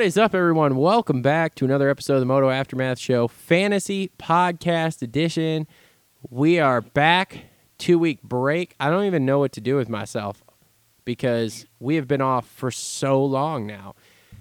What is up, everyone? Welcome back to another episode of the Moto Aftermath Show, Fantasy Podcast Edition. We are back, two week break. I don't even know what to do with myself because we have been off for so long now.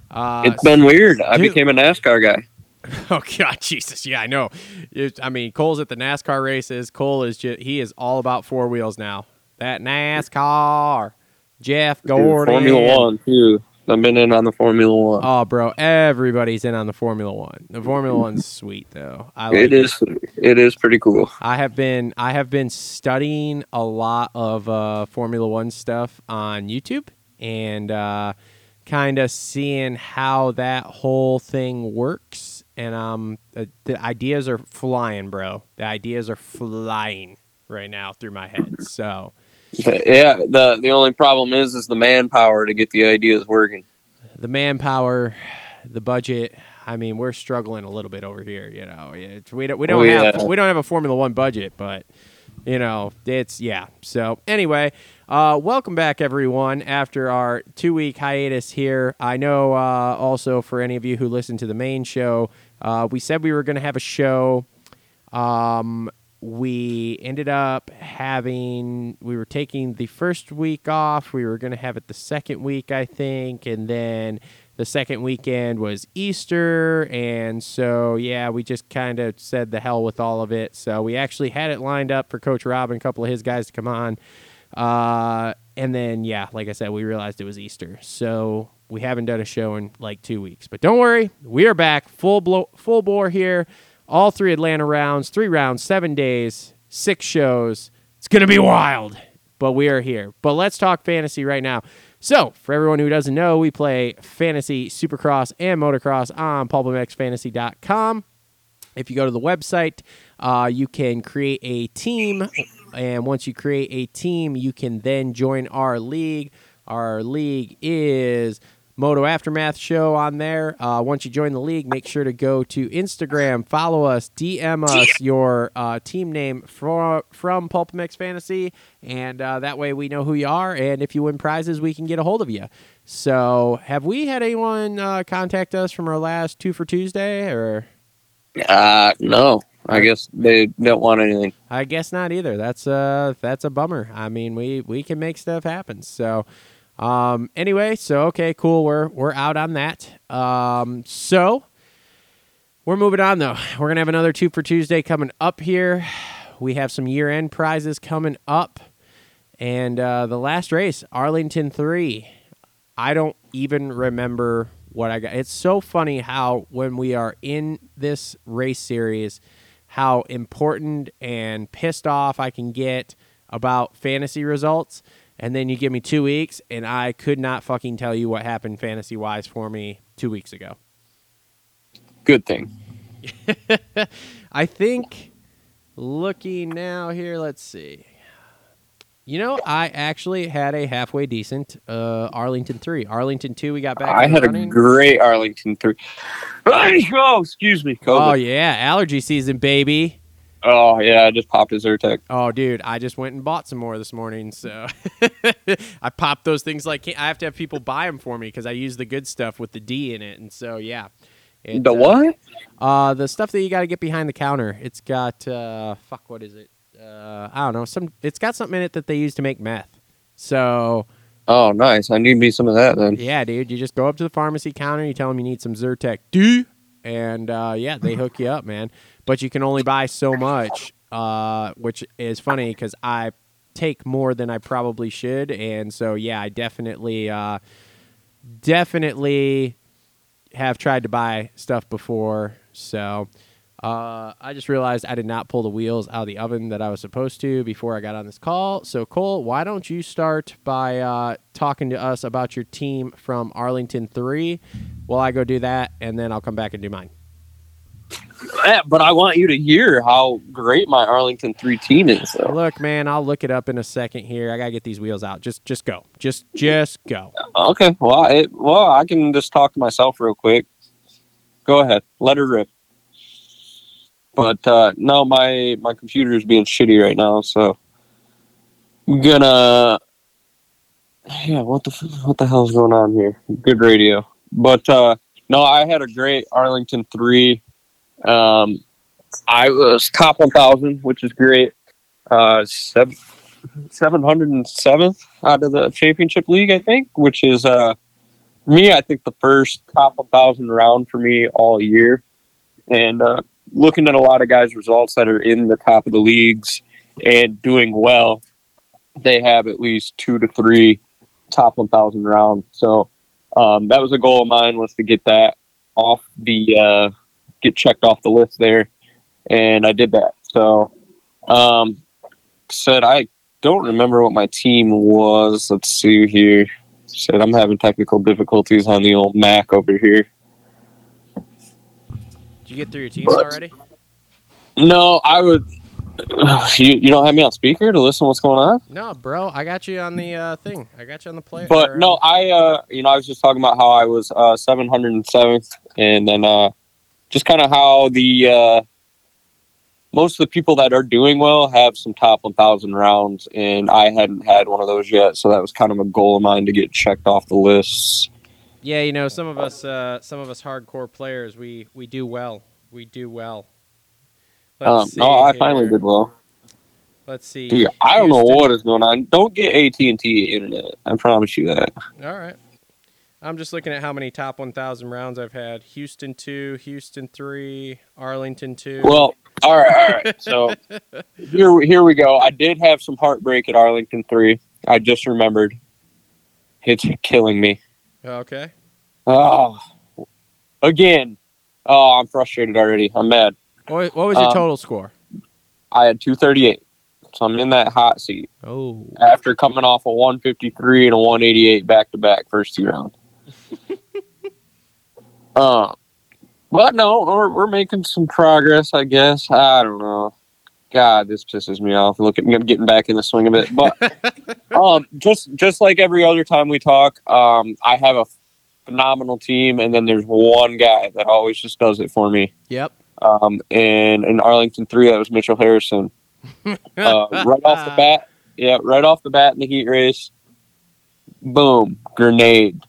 Uh, It's been weird. I dude. became a NASCAR guy. Oh God, Jesus! Yeah, I know. It- I mean, Cole's at the NASCAR races. Cole is just, he is all about four wheels now. That NASCAR, Jeff Gordon, Formula One too. I've been in on the Formula One. Oh, bro, everybody's in on the Formula One. The Formula One's sweet though. I like it is. It is pretty cool. I have been I have been studying a lot of uh, Formula One stuff on YouTube and uh, kind of seeing how that whole thing works. And um, the, the ideas are flying, bro. The ideas are flying right now through my head. So But, yeah. the The only problem is is the manpower to get the ideas working. the manpower, the budget. I mean, we're struggling a little bit over here. You know, it's, we don't we don't Oh, have yeah. we don't have a Formula One budget, but you know, it's yeah. So anyway, uh, welcome back everyone after our two week hiatus here. I know uh, also for any of you who listen to the main show, uh, we said we were going to have a show. Um, we ended up having we were taking the first week off. We were going to have it the second week, I think, and then the second weekend was Easter, and so yeah, we just kind of said the hell with all of it. So we actually had it lined up for Coach Rob and a couple of his guys to come on. Uh, and then yeah, like I said, we realized it was Easter, so we haven't done a show in like two weeks. But don't worry, we are back full blow, full bore here. All three Atlanta rounds, three rounds, seven days, six shows. It's gonna be wild, but we are here. But let's talk fantasy right now. So, for everyone who doesn't know, we play fantasy, supercross, and motocross on pulpmxfantasy.com. If you go to the website, uh, you can create a team. And once you create a team, you can then join our league. Our league is Moto Aftermath Show on there. Uh, once you join the league, make sure to go to Instagram, follow us, DM us your uh, team name from, from Pulp Mix Fantasy, and uh, that way we know who you are. And if you win prizes, we can get a hold of you. So, have we had anyone uh, contact us from our last two for Tuesday, or? Uh no. I guess they don't want anything. I guess not either. That's uh that's a bummer. I mean, we we can make stuff happen. So um anyway, so okay, cool. We're we're out on that. Um so we're moving on though. We're to have another 2 for Tuesday coming up here. We have some year-end prizes coming up. And uh the last race, Arlington 3. I don't even remember what I got. It's so funny how when we are in this race series, how important and pissed off I can get about fantasy results. And then you give me two weeks, and I could not fucking tell you what happened fantasy wise for me two weeks ago. Good thing. I think looking now here, let's see. You know, I actually had a halfway decent uh, Arlington 3. Arlington 2, we got back. I had a great Arlington three. Oh, excuse me. COVID. Oh, yeah. Allergy season, baby. Oh yeah, I just popped a Zyrtec. Oh, dude, I just went and bought some more this morning. So I popped those things like I have to have people buy them for me because I use the good stuff with the D in it. And so, yeah. It, The uh, what? Uh, the stuff that you got to get behind the counter. It's got, uh, fuck, what is it? Uh, I don't know. Some. It's got something in it that they use to make meth. So, Oh, nice. I need me some of that then. yeah, dude, you just go up to the pharmacy counter, you tell them you need some Zyrtec D, and uh, yeah, they hook you up, man. But you can only buy so much, uh, which is funny because I take more than I probably should, and so yeah, I definitely, uh, definitely have tried to buy stuff before. So Uh, I just realized I did not pull the wheels out of the oven that I was supposed to before I got on this call. So, Cole, why don't you start by uh, talking to us about your team from Arlington 3 while I go do that, and then I'll come back and do mine. But I want you to hear how great my Arlington three team is. Though. Look, man, I'll look it up in a second here. I gotta get these wheels out. Just, just go. Just, just go. Okay, well, it, well, I can just talk to myself real quick. Go ahead, let her rip. But uh, no, my my computer is being shitty right now, so I'm gonna. Yeah, what the what the hell's going on here? Good radio, but uh, no, I had a great Arlington three. Um, I was top one thousand, which is great. Uh, seven seven hundred and seventh out of the championship league, I think, which is uh, me. I think the first top one thousand round for me all year, and uh, looking at a lot of guys' results that are in the top of the leagues and doing well, they have at least two to three top 1,000 rounds. So um, that was a goal of mine was to get that off the uh, get checked off the list there, and I did that. So um, said I don't remember what my team was. Let's see here. Said I'm having technical difficulties on the old Mac over here. Did you get through your teams But- already? No, I would. You, you don't have me on speaker to listen to what's going on? No, bro. I got you on the uh, thing. I got you on the play. But or, no, uh, I uh, you know I was just talking about how I was uh, 707th, and then uh, just kind of how the uh, most of the people that are doing well have some top 1,000 rounds, and I hadn't had one of those yet, so that was kind of a goal of mine to get checked off the lists. Yeah, you know, some of us, uh, some of us hardcore players, we we do well. We do well. Um, no, I here. finally did well. Let's see. Dude, I don't know what is going on. Don't get AT and T internet. I promise you that. All right. I'm just looking at how many top 1,000 rounds I've had. Houston two, Houston three, Arlington two. Well, all right, all right. So here, here we go. I did have some heartbreak at Arlington three. I just remembered. It's killing me. okay. Oh, again. Oh, I'm frustrated already. I'm mad. What, what was your Um, total score? I had 238, so I'm in that hot seat Oh, after coming off a 153 and a 188 back to back first two rounds. uh, but no, we're, we're making some progress, I guess. I don't know. God, this pisses me off. Look at me, I'm getting back in the swing of it. But um, just just like every other time we talk, um, I have a phenomenal team, and then there's one guy that always just does it for me. yep. Um, and in Arlington three, that was Mitchell Harrison. Uh, right off the bat, yeah, right off the bat in the heat race, boom, grenade,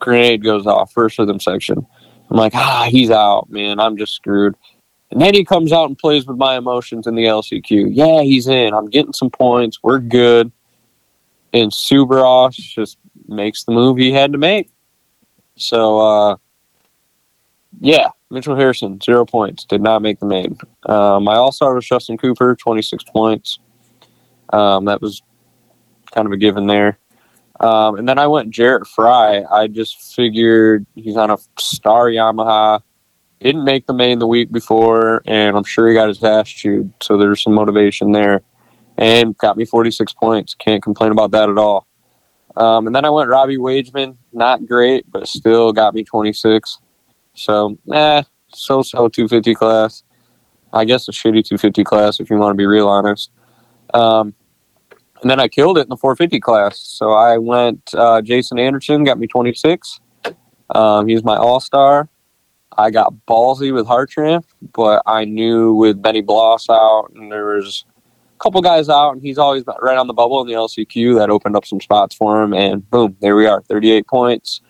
grenade goes off first rhythm section. I'm like, ah, he's out, man. I'm just screwed. And then he comes out and plays with my emotions in the LCQ. Yeah, he's in. I'm getting some points. We're good. And Subross just makes the move he had to make. So, uh, yeah, Mitchell Harrison, zero points. Did not make the main. Uh, my all star was Justin Cooper, 26 points. Um, that was kind of a given there. Um, and then I went Jarrett Frye. I just figured he's on a star Yamaha. Didn't make the main the week before, and I'm sure he got his ass chewed. So there's some motivation there. And got me 46 points. Can't complain about that at all. Um, and then I went Robbie Wageman. Not great, but still got me 26. So, eh, so so 250 class. I guess a shitty 250 class if you want to be real honest. Um, and then I killed it in the 450 class. So I went uh, Jason Anderson, got me 26. Um, he's my all star. I got ballsy with Hartranft, but I knew with Benny Bloss out and there was a couple guys out, and he's always right on the bubble in the LCQ that opened up some spots for him. And boom, there we are 38 points.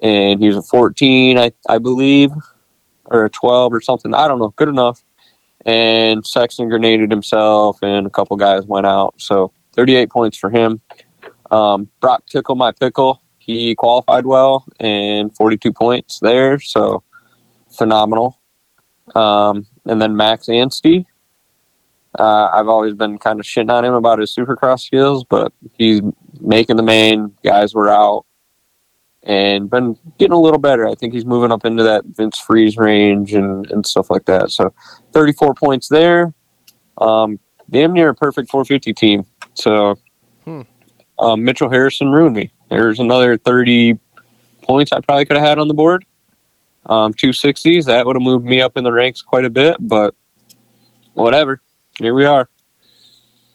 And he was a 14, I, I believe, or a 12 or something. I don't know. Good enough. And Sexton grenaded himself, and a couple guys went out. So 38 points for him. Um, Brock Tickle My Pickle. He qualified well and 42 points there. So phenomenal. Um, and then Max Anstey. Uh, I've always been kind of shitting on him about his supercross skills, but he's making the main. Guys were out. and been getting a little better. I think he's moving up into that Vince Friese range and, and stuff like that. So 34 points there. Um, damn near a perfect 450 team. So Hmm. um, Mitchell Harrison ruined me. There's another 30 points I probably could have had on the board. Um, 260s, that would have moved me up in the ranks quite a bit, but whatever. Here we are.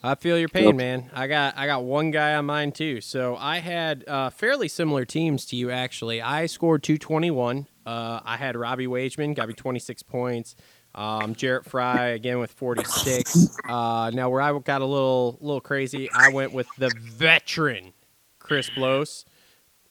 I feel your pain, man. I got I got one guy on mine too. So I had uh, fairly similar teams to you actually. I scored 221. Uh, I had Robbie Wageman, got me 26 points. Um, Jarrett Frye again with 46. Uh, now where I got a little little crazy, I went with the veteran Chris Blose,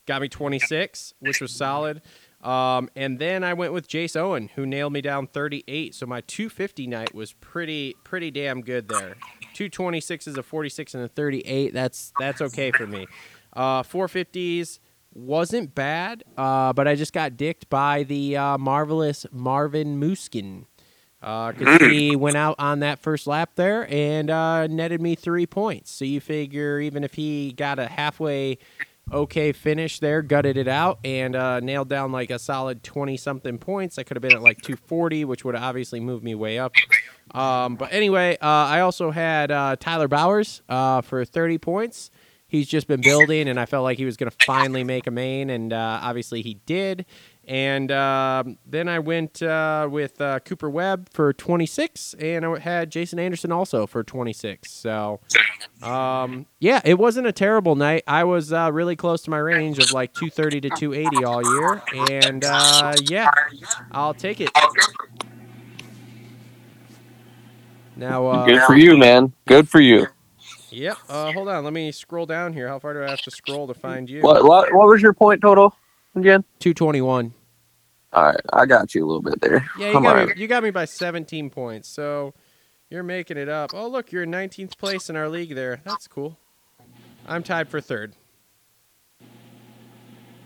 got me 26, which was solid. Um, and then I went with Chase Owen, who nailed me down 38. So my 250 night was pretty pretty damn good there. 226 is a 46 and a 38. That's that's okay for me. Uh, 450s wasn't bad, uh, but I just got dicked by the uh, marvelous Marvin Musquin because he went out on that first lap there and uh, netted me three points. So you figure even if he got a halfway okay finish there, gutted it out, and uh, nailed down like a solid 20 something points, I could have been at like 240, which would have obviously moved me way up. Um, but anyway, uh, I also had uh, Tyler Bowers uh, for 30 points. He's just been building, and I felt like he was going to finally make a main, and uh, obviously he did. And um, then I went uh, with uh, Cooper Webb for 26, and I had Jason Anderson also for 26. So, um, yeah, it wasn't a terrible night. I was uh, really close to my range of like 230 to 280 all year, and uh, yeah, I'll take it. Now, uh, Good for you, man. Good for you. Yep. Uh, hold on. Let me scroll down here. How far do I have to scroll to find you? What, what what was your point total again? 221. All right, I got you a little bit there. Yeah, you I'm got, all me, you got me by 17 points. So you're making it up. Oh, look, you're in 19th place in our league there. That's cool. I'm tied for third.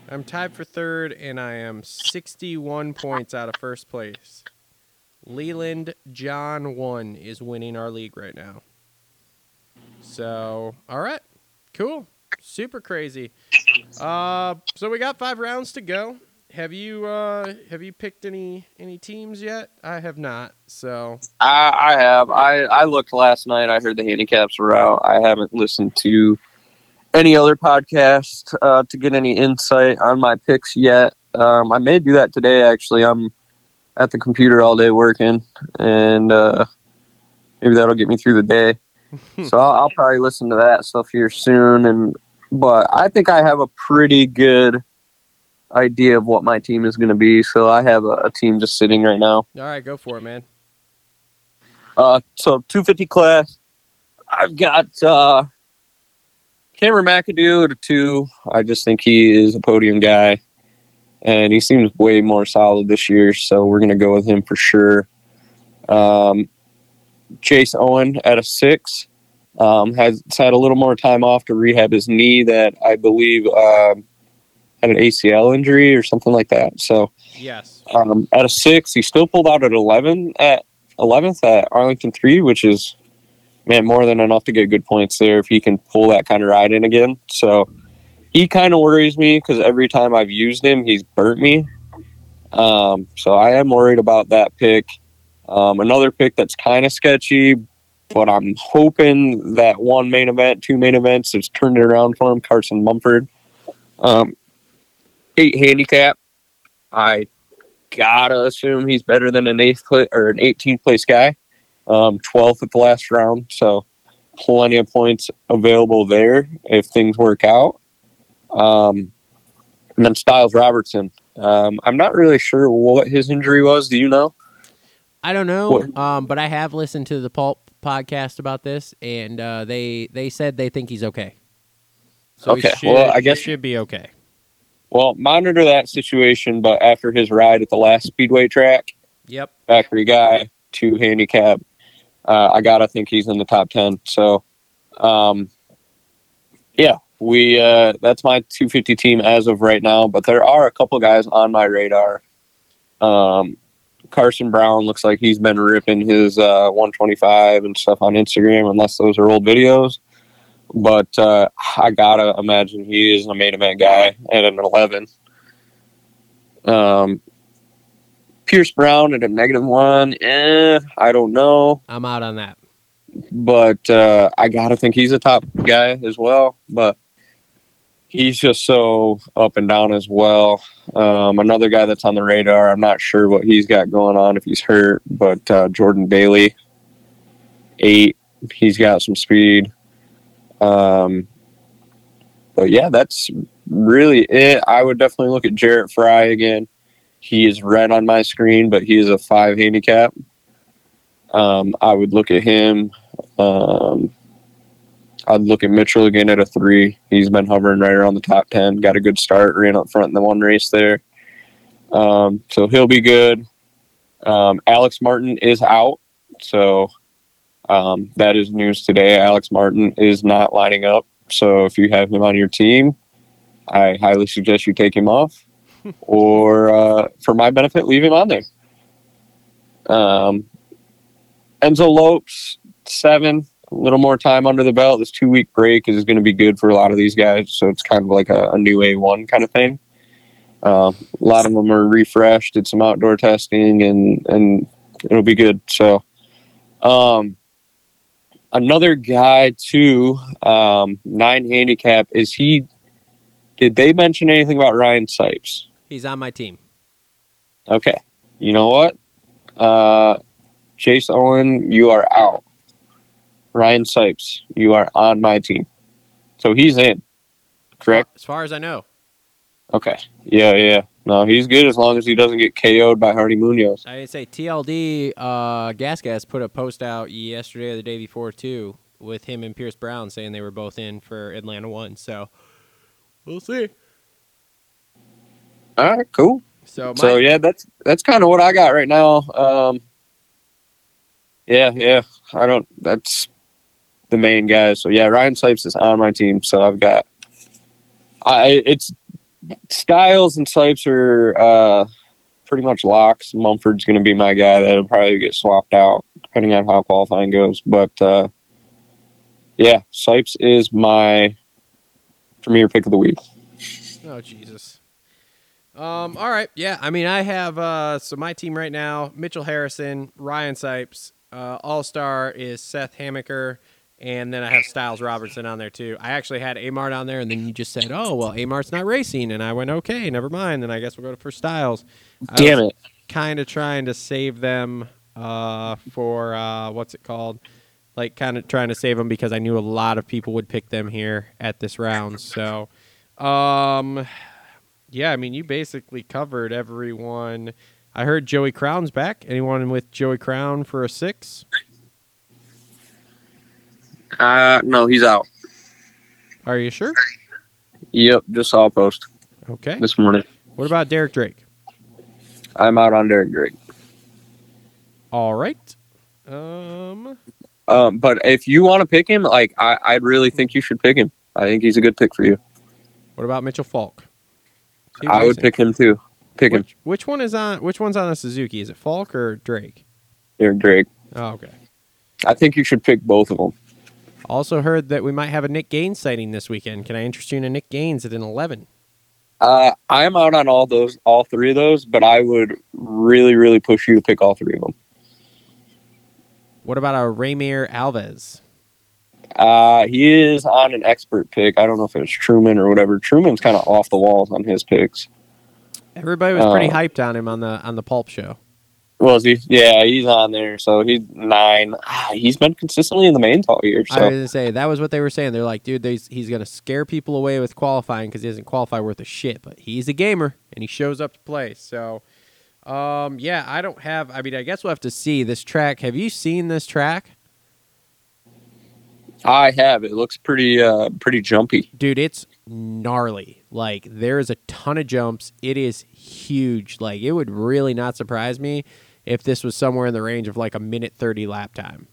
I'm tied for third, and I am 61 points out of first place. Leland John 1 is winning our league right now. So, all right. Cool. Super crazy. Uh, so we got five rounds to go. Have you uh have you picked any any teams yet? I have not. So I, I have. I, I looked last night. I heard the handicaps were out. I haven't listened to any other podcast uh, to get any insight on my picks yet. Um, I may do that today. Actually, I'm at the computer all day working, and uh, maybe that'll get me through the day. so I'll, I'll probably listen to that stuff here soon. And but I think I have a pretty good idea of what my team is going to be. So I have a, a team just sitting right now. all right, go for it, man. Uh, so 250 class, I've got uh, Cameron McAdoo at a two. I just think he is a podium guy, and he seems way more solid this year. So we're gonna go with him for sure. Um, Chase Owen at a six um, has had a little more time off to rehab his knee that I believe um, had an ACL injury or something like that. So Yes. um, at a six, he still pulled out at eleven at eleventh at Arlington three, which is man more than enough to get good points there if he can pull that kind of ride in again. So he kind of worries me because every time I've used him, he's burnt me. Um, so I am worried about that pick. Um, another pick that's kind of sketchy, but I'm hoping that one main event, two main events, has turned it around for him. Carson Mumford, um, eight handicap. I gotta assume he's better than an eighth place or an 18th place guy. Um, 12th at the last round, so plenty of points available there if things work out. Um, and then Stilez Robertson. Um, I'm not really sure what his injury was. Do you know? I don't know, um, but I have listened to the Pulp podcast about this, and uh, they they said they think he's okay. So Okay, should, well, I he guess- should be okay. Well, monitor that situation. But after his ride at the last Speedway track, Yep. factory guy, two handicap. Uh, I gotta think he's in the top ten. So, um, yeah, we uh, that's my 250 team as of right now. But there are a couple guys on my radar. Um, Carson Brown looks like he's been ripping his uh, 125 and stuff on Instagram, unless those are old videos. but uh, I gotta imagine he is a main event guy at an 11. Um, Pierce Brown at a negative one, eh, I don't know, I'm out on that. but uh, I gotta think he's a top guy as well. But he's just so up and down as well. Um, another guy that's on the radar, I'm not sure what he's got going on if he's hurt, but uh, Jordan Bailey, eight, he's got some speed. Um, but yeah, that's really it. I would definitely look at Jarrett Frye again. He is red on my screen, but he is a five handicap. Um, I would look at him. Um, I'd look at Mitchell again at a three. He's been hovering right around the top 10. Got a good start, ran up front in the one race there. Um, so he'll be good. Um, Alex Martin is out. So um, that is news today. Alex Martin is not lining up. So if you have him on your team, I highly suggest you take him off. or uh, for my benefit, leave him on there. Um, Enzo Lopes, seven a little more time under the belt. This two week break is going to be good for a lot of these guys. So it's kind of like a, a new A1 kind of thing. Uh, a lot of them are refreshed, did some outdoor testing, and and it'll be good. So, um, another guy too, um, nine handicap. Is he? Did they mention anything about Ryan Sipes? He's on my team. Okay, you know what? Uh, Chase Owen, you are out. Ryan Sipes, you are on my team. So he's in. Correct? As far as I know. Okay. Yeah, yeah. No, he's good as long as he doesn't get KO'd by Hardy Munoz. I didn't say TLD. Uh, Gas Gas put a post out yesterday or the day before too, with him and Pierce Brown saying they were both in for Atlanta one. So we'll see. All right, cool. So, So yeah, that's that's kind of what I got right now. Um Yeah, yeah. I don't that's the main guys. So yeah, Ryan Sipes is on my team. So I've got I it's Stilez and Sipes are uh pretty much locks. Mumford's gonna be my guy that'll probably get swapped out depending on how qualifying goes. But uh yeah, Sipes is my premier pick of the week. Oh Jesus. Um. All right. Yeah. I mean, I have uh. So my team right now: Mitchell Harrison, Ryan Sipes. Uh, All star is Seth Hamaker, and then I have Stilez Robertson on there too. I actually had Amart on there, and then you just said, "Oh well, Amart's not racing," and I went, "Okay, never mind." Then I guess we'll go to for Stilez. Damn it. Kind of trying to save them uh for uh what's it called? Like kind of trying to save them because I knew a lot of people would pick them here at this round. So, um, yeah, I mean, you basically covered everyone. I heard Joey Crown's back. Anyone with Joey Crown for a six? Uh no, he's out. Are you sure? Yep, just saw a post Okay. this morning. What about Derek Drake? I'm out on Derek Drake. All right. Um, Um, but if you want to pick him, like I, I really think you should pick him. I think he's a good pick for you. what about Mitchell Falk? I would pick him too. Pick him, Which, which one is on? Which one's on a Suzuki? Is it Falk or Drake? Derek Drake. Oh, okay. I think you should pick both of them. Also heard that we might have a Nick Gaines sighting this weekend. Can I interest you in a Nick Gaines at an eleven? Uh, I'm out on all those, all three of those, but I would really, really push you to pick all three of them. What about a Ramyller Alves? Uh, he is on an expert pick. I don't know if it's Truman or whatever. Truman's kind of off the walls on his picks. Everybody was pretty Oh. hyped on him on the on the Pulp show. Was he? Yeah, he's on there. So he's nine. Ah, he's been consistently in the mains all year. I So was gonna say that was what they were saying. They're like, dude, he's, he's gonna scare people away with qualifying because he doesn't qualify worth a shit. But he's a gamer and he shows up to play. So, um, yeah, I don't have. I mean, I guess we'll have to see this track. Have you seen this track, I have. It looks pretty, uh, pretty jumpy. dude? It's gnarly. Like there is a ton of jumps. It is huge. Like it would really not surprise me if this was somewhere in the range of like a minute thirty lap time.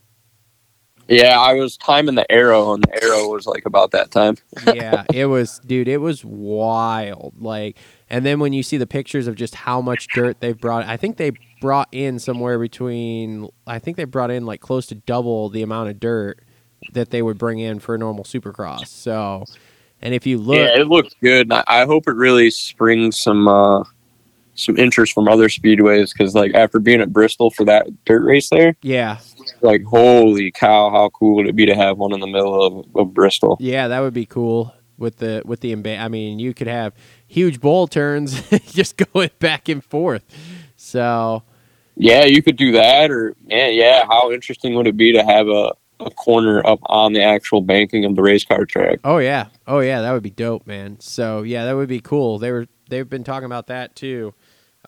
Yeah, I was timing the arrow, and the arrow was like about that time. yeah, it was, dude. It was wild. Like, and then when you see the pictures of just how much dirt they've brought, I think they brought in somewhere between, I think they brought in like close to double the amount of dirt that they would bring in for a normal Supercross. So, and if you look, yeah, it looks good. I, I hope it really springs some uh, some interest from other speedways because, like, after being at Bristol for that dirt race there, yeah, like, holy cow, how cool would it be to have one in the middle of, of Bristol? yeah, that would be cool with the with the emba- I mean, you could have huge bowl turns just going back and forth. So, Yeah, you could do that, or yeah, yeah. How interesting would it be to have a, a corner up on the actual banking of the race car track? oh yeah, oh yeah, that would be dope, man. So yeah, that would be cool. They were they've been talking about that too,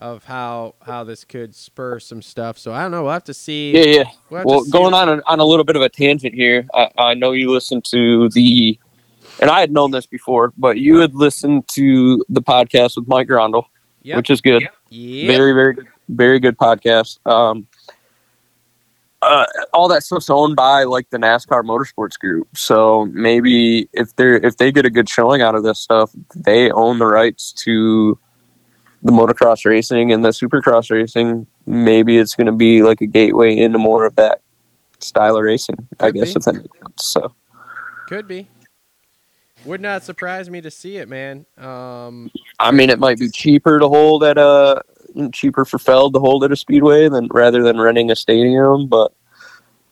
of how how this could spur some stuff. So I don't know. We'll have to see. Yeah, yeah. We'll Well, going on a, on a little bit of a tangent here, I, I know you listened to the, and I had known this before, but you had listened to the podcast with Mike Grondel, Yep. which is good. Yep. Very, very, good- very good podcast. Um, uh, all that stuff's owned by like the NASCAR Motorsports Group, so maybe if they're if they get a good showing out of this stuff, they own the rights to the motocross racing and the supercross racing. Maybe it's going to be like a gateway into more of that style of racing. I guess be. if that makes sense. So Could be. Would not surprise me to see it, man. Um, I mean, it might be cheaper to hold at a cheaper for Feld to hold at a speedway than rather than renting a stadium, but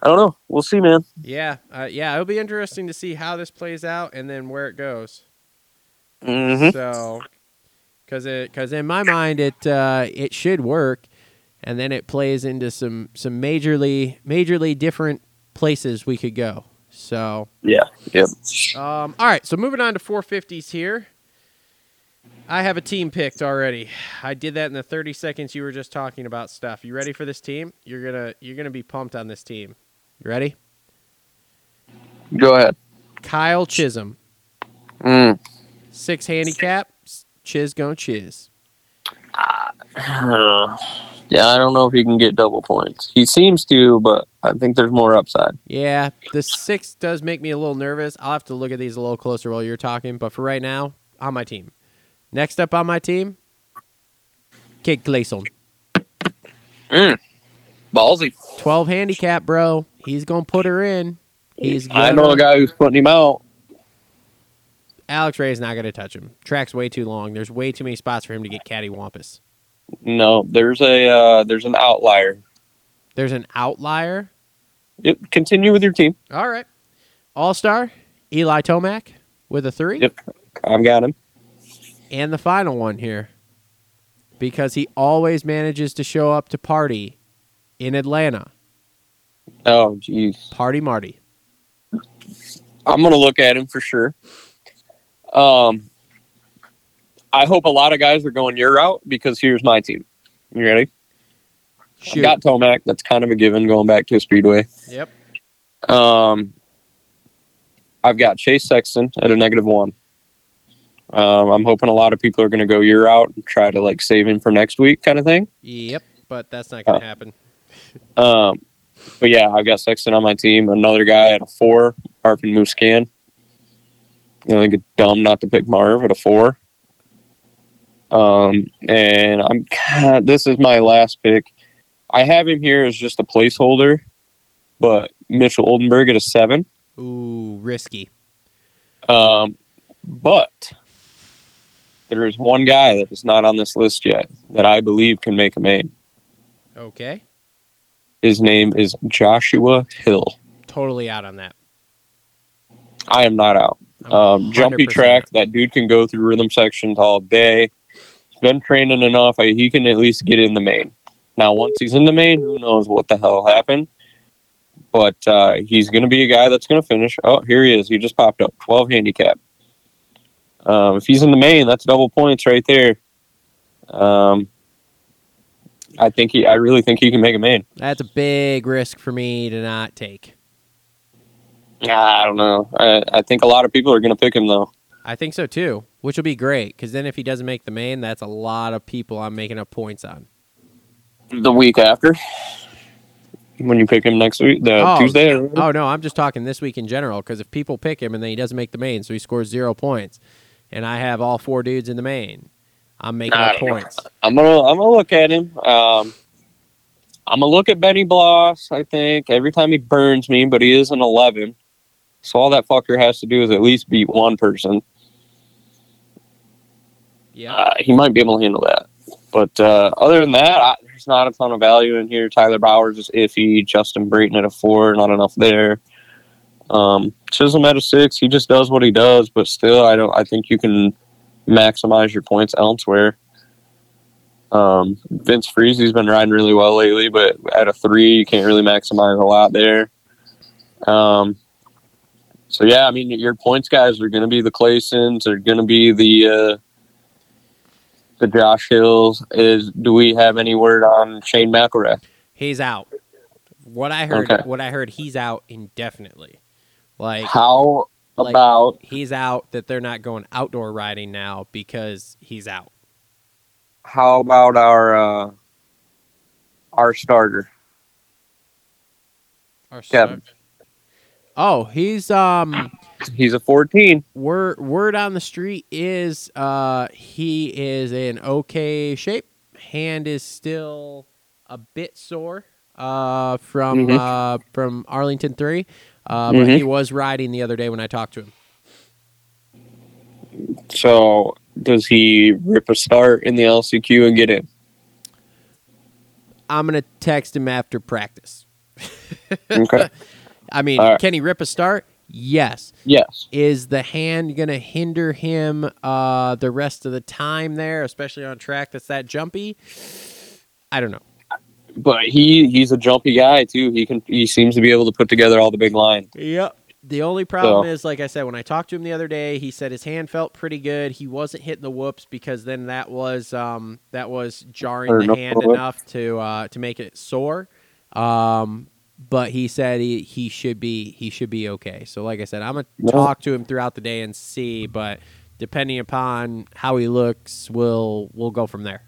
I don't know. We'll see, man. yeah, uh, yeah, it'll be interesting to see how this plays out and then where it goes. Mm-hmm. So, because it, because in my mind, it uh, it should work, and then it plays into some some majorly majorly different places we could go. So, Yeah. Yep. um, all right. So moving on to 450s here. I have a team picked already. I did that in the 30 seconds you were just talking about stuff. You ready for this team? You're gonna you're gonna be pumped on this team. You ready? Go ahead. Kyle Chisholm, Mm. six handicap. Chiz gonna chiz. yeah, I don't know if he can get double points. He seems to, but I think there's more upside. Yeah, the six does make me a little nervous. I'll have to look at these a little closer while you're talking, but for right now, on my team. Next up on my team, Kid Gleason. Mm. Ballsy. 12 handicap, bro. He's going to put her in. He's gonna, I know a guy who's putting him out. Alex Ray is not going to touch him. Track's way too long. There's way too many spots for him to get cattywampus. No, there's a uh, there's an outlier. There's an outlier. Yep. Continue with your team. All right. All star, Eli Tomac with a three. Yep. I've got him. And the final one here. Because he always manages to show up to party in Atlanta. Oh, jeez. Party Marty. I'm gonna look at him for sure. Um, I hope a lot of guys are going your route because here's my team. You ready? Shoot. Got Tomac. That's kind of a given going back to a speedway. yep. Um, I've got Chase Sexton at a negative one. Um, I'm hoping a lot of people are going to go your route and try to like save him for next week, kind of thing. Yep. But that's not going to happen. Um, but yeah, I've got Sexton on my team. Another guy at a four, Marvin Musquin. You know, I think it's dumb not to pick Marv at a four. Um, and I'm God, this is my last pick. I have him here as just a placeholder, but Mitchell Oldenburg at a seven. Ooh, risky. Um, but there is one guy that is not on this list yet that I believe can make a main. Okay. His name is Joshua Hill. Totally out on that. I am not out. I'm Um, jumpy track. That dude can go through rhythm sections all day. He's been training enough. I, he can at least get in the main. Now, once he's in the main, who knows what the hell happened? But uh, he's going to be a guy that's going to finish. Oh, here he is. He just popped up. 12 handicap. Um, if he's in the main, that's double points right there. Um, I think he. I really think he can make a main. That's a big risk for me to not take. I don't know. I, I think a lot of people are going to pick him though. I think so too, which will be great because then if he doesn't make the main, that's a lot of people I'm making up points on. The week after, when you pick him next week, the Oh. Tuesday. Or Oh no, I'm just talking this week in general because if people pick him and then he doesn't make the main, so he scores zero points, and I have all four dudes in the main, I'm making up don't know. points. I'm gonna I'm gonna look at him. Um, I'm gonna look at Benny Bloss. I think every time he burns me, but he is an 11. So all that fucker has to do is at least beat one person. Yeah. Uh, he might be able to handle that. But uh, other than that, I, there's not a ton of value in here. Tyler Bowers is iffy. Justin Brayton at a four, not enough there. Um, Chisholm at a six, he just does what he does. But still, I don't. I think you can maximize your points elsewhere. Um, Vince Freezy's been riding really well lately, but at a three, you can't really maximize a lot there. Um, so yeah, I mean, your points guys are going to be the Clasons, are going to be the uh, the Josh Hills. Is do we have any word on Shane McElrath? He's out. What I heard, Okay. what I heard, he's out indefinitely. Like How like- about he's out that they're not going outdoor riding now because he's out. how about our uh, our starter? Our Kevin. Oh, he's um He's a 14. word word on the street is uh he is in okay shape. Hand is still a bit sore uh from Mhm. uh from Arlington 3. Uh but Mhm. he was riding the other day when I talked to him. So does he rip a start in the LCQ and get in? I'm going to text him after practice. Okay. I mean, right. can he rip a start? Yes. yes. Is the hand going to hinder him uh, the rest of the time there, especially on track that's that jumpy? I don't know. But he he's a jumpy guy too. He can he seems to be able to put together all the big lines. Yep. The only problem So- is, like I said, when I talked to him the other day, he said his hand felt pretty good. He wasn't hitting the whoops because then that was um, that was jarring Or the enough hand enough to uh, to make it sore. Um, but he said he, he should be he should be okay. So like I said, I'm gonna Yeah. talk to him throughout the day and see. But depending upon how he looks, we'll we'll go from there.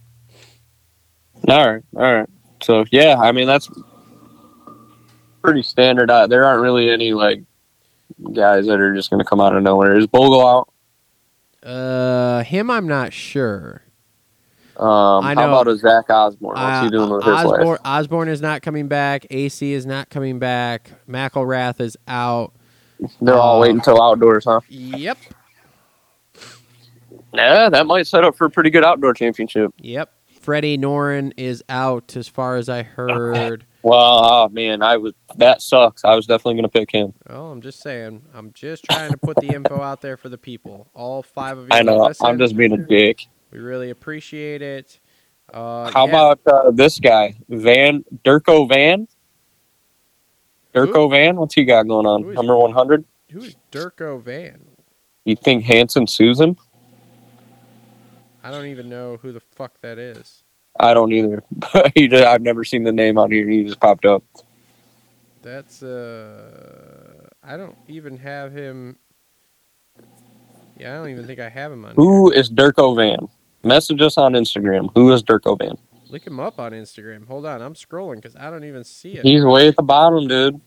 All right, all right. So yeah, I mean that's pretty standard. There aren't really any like guys that are just going to come out of nowhere. Is Bogle out? Uh, him, I'm not sure. Um, I how know- about a Zach Osborne? What's Uh, he doing with his Osborne, life? Osborne is not coming back. AC is not coming back. McElrath is out. They're all uh, waiting until outdoors, huh? Yep. Yeah, that might set up for a pretty good outdoor championship. Yep. Freddie Noren is out as far as I heard. Well, oh, man, I was that sucks. I was definitely going to pick him. Oh, I'm just saying. I'm just trying to put the info out there for the people. All five of you. I know. listen, I'm just being a dick. We really appreciate it. Uh, How yeah. about uh, this guy, Van Durko Van? Durko Van, what's he got going on? Who is- Number 100. who's Durko Van? You think Hanson Susan? I don't even know who the fuck that is. I don't either. I've never seen the name on here. He just popped up. That's uh, I don't even have him. Yeah, I don't even think I have him on. Who is Durko Van? Message us on Instagram. Who is Durko Van? here. Look him up on Instagram. Hold on, I'm scrolling because I don't even see it. He's way at the bottom, dude.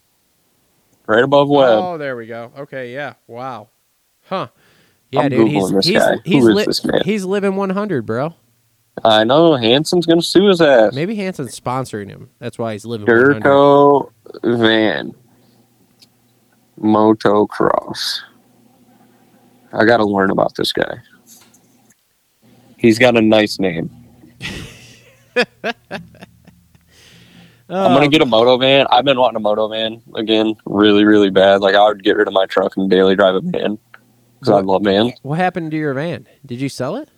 Right above Webb. Oh, there we go. Okay, yeah. Wow. Huh. Yeah, I'm dude. He's Googling he's guy. He's, li- this man? he's living 100, bro. I know. Hanson's to sue his ass. Maybe Hanson's sponsoring him. That's why he's living 100. Durko Van. Motocross. I got to learn about this guy. He's got a nice name. I'm gonna get a moto van. I've been wanting a moto van again, really, really bad. Like I would get rid of my truck and daily drive a van because I love vans. What happened to your van? Did you sell it?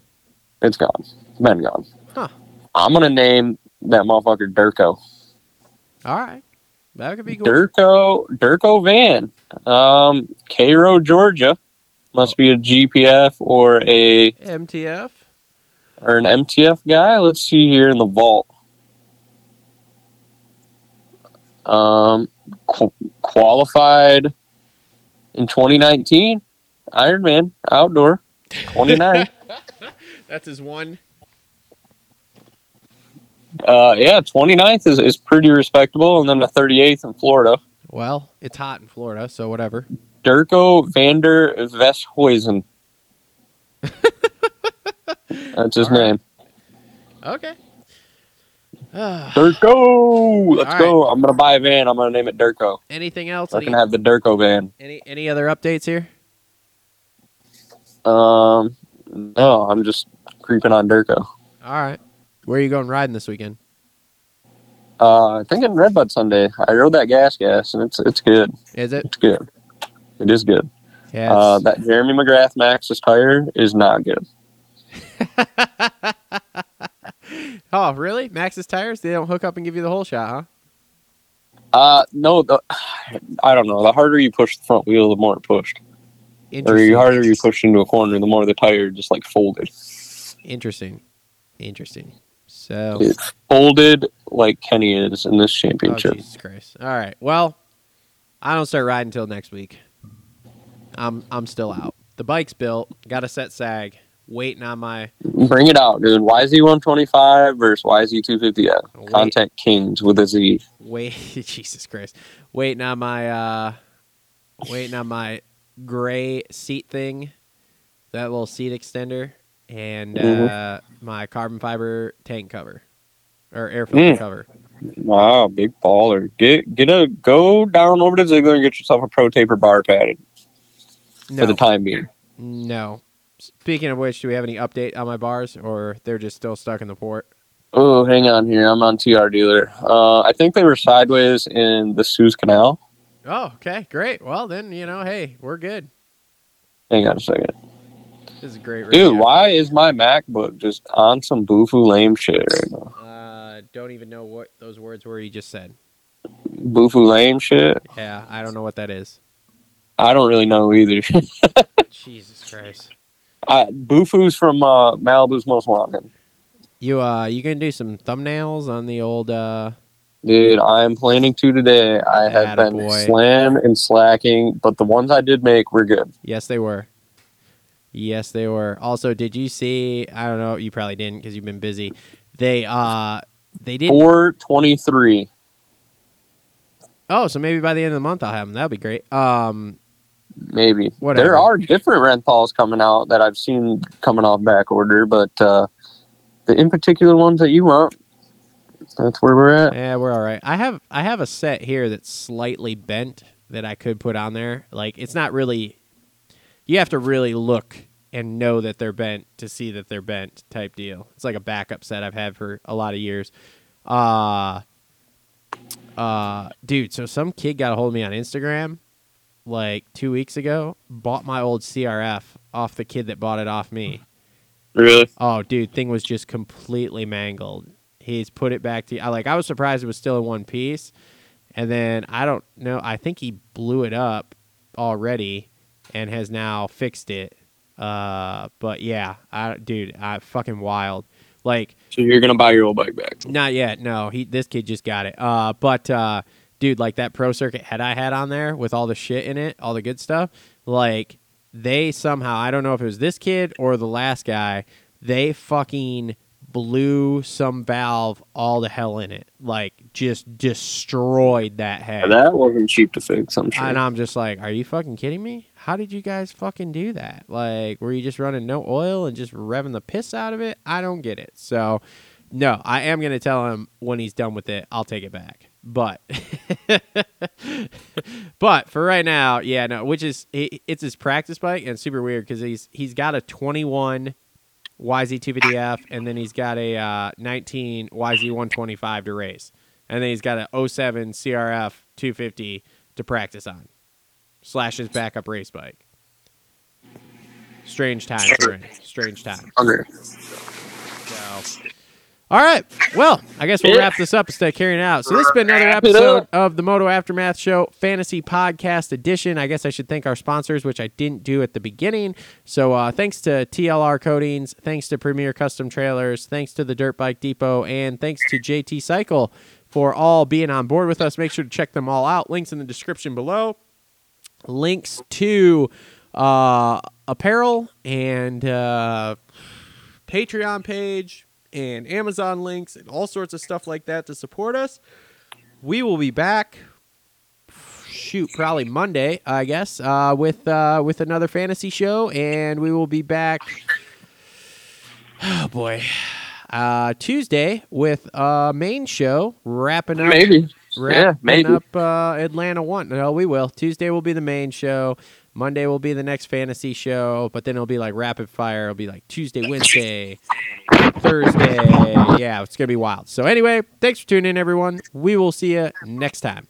It's gone. It's been gone. Huh. I'm gonna name that motherfucker Durko. All right. That could be cool. Durko Durko van. Um, Cairo, Georgia. Must be a GPF or a MTF. Or an MTF guy. Let's see here in the vault. Um, qu- qualified in 2019. Ironman outdoor 29. That's his one. uh, yeah, 29th is, is pretty respectable, and then the 38th in Florida. Well, it's hot in Florida, so whatever. Durko Vander Vesthuizen. That's his All right. name. Okay. Durko. Let's All go. I'm gonna buy a van. I'm gonna name it Durko. Anything else? I Any, can have the Durko van. any any other updates here? Um, no, I'm just creeping on Durko. All right. Where are you going riding this weekend? Uh, I think in Redbud Sunday, I rode that gas gas, and it's it's good. Is it? It's good. It is good. Yeah. Uh, that Jeremy McGrath Max's tire is not good. oh, really? Max's tires? They don't hook up and give you the whole shot, huh? Uh, no, the, I don't know. The harder you push the front wheel, the more it pushed. Or the harder you push into a corner, the more the tire just like folded. Interesting. Interesting. So, folded like Kenny is in this oh championship. Jesus Christ! All right. Well, I don't start riding until next week. I'm I'm still out. The bike's built. Got a set sag. Waiting on my Bring it out, dude. YZ125 versus YZ250F. Wait. Contact Kings with a Z. wait. Jesus Christ! Waiting on my uh, waiting on my gray seat thing. That little seat extender and uh, Mhm. my carbon fiber tank cover or air filter Mm. cover. Wow, big baller. Get get a go down over to Ziggler and get yourself a pro taper bar padded No. for the time being. No. Speaking of which, do we have any update on my bars, or they're just still stuck in the port? Oh, hang on here. I'm on TR dealer. Uh, I think they were sideways in the Suez Canal. Oh, okay, great. Well, then you know, hey, we're good. Hang on a second. This is great. radio. Dude, why is my MacBook just on some boofoo lame shit right now? Uh, don't even know what those words were you just said. Boofoo lame shit? Yeah, I don't know what that is. I don't really know either. Jesus Christ. Uh, Boofoo's from uh, Malibu's Most Wanted. You uh, you gonna do some thumbnails on the old uh? Dude, I am planning to today. I have been Attaboy. slam and slacking, but the ones I did make were good. Yes, they were. Yes, they were. Also, did you see? I don't know. You probably didn't because you've been busy. They uh, they did. 423. Oh, so maybe by the end of the month I'll have them. That'd be great. Um, Maybe. Whatever. There are different Renthals coming out that I've seen coming off back order, but uh, the in particular ones that you want, that's where we're at. Yeah, we're all right. I have I have a set here that's slightly bent that I could put on there. Like it's not really you have to really look and know that they're bent to see that they're bent type deal. It's like a backup set I've had for a lot of years. Uh uh dude, so some kid got a hold of me on Instagram like 2 weeks ago, bought my old CRF off the kid that bought it off me. Really? Oh, dude, thing was just completely mangled. He's put it back to I like I was surprised it was still in one piece. And then I don't know, I think he blew it up already and has now fixed it. Uh but yeah, I dude, I fucking wild. Like So you're going to buy your old bike back? not yet. No, he this kid just got it. Uh, but uh, dude, like that pro circuit head I had on there with all the shit in it, all the good stuff. Like they somehow, I don't know if it was this kid or the last guy, they fucking blew some valve all the hell in it. Like just destroyed that head. That wasn't cheap to fix, I'm sure. And I'm just like, are you fucking kidding me? How did you guys fucking do that? Like, were you just running no oil and just revving the piss out of it? I don't get it. So, no, I am going to tell him when he's done with it, I'll take it back. But, but for right now, yeah, no, which is, it, it's his practice bike and super weird because he's, he's got a 21 YZ250F and then he's got a uh, 19 YZ125 to race. And then he's got a 07 CRF 250 to practice on, slash his backup race bike. Strange times. Strange times. Under. So, all right. Well, I guess we'll Yeah. wrap this up instead of carrying it out. So this has been another episode of the Moto Aftermath Show Fantasy Podcast Edition. I guess I should thank our sponsors, which I didn't do at the beginning. So uh, thanks to TLR Coatings, thanks to Premier Custom Trailers, thanks to the Dirt Bike Depot, and thanks to JT Cycle for all being on board with us. Make sure to check them all out. Links in the description below. Links to uh, apparel and uh, Patreon page and Amazon links and all sorts of stuff like that to support us. We will be back. Shoot, probably Monday, I guess, uh, with uh, with another fantasy show, and we will be back. Oh boy, uh, Tuesday with uh main show wrapping up. Maybe. wrapping Yeah, maybe. up uh, Atlanta one. No, we will. Tuesday will be the main show. Monday will be the next fantasy show, but then it'll be like rapid fire. It'll be like Tuesday, Wednesday, Thursday. Yeah, it's gonna be wild. So anyway, thanks for tuning in, everyone. We will see you next time.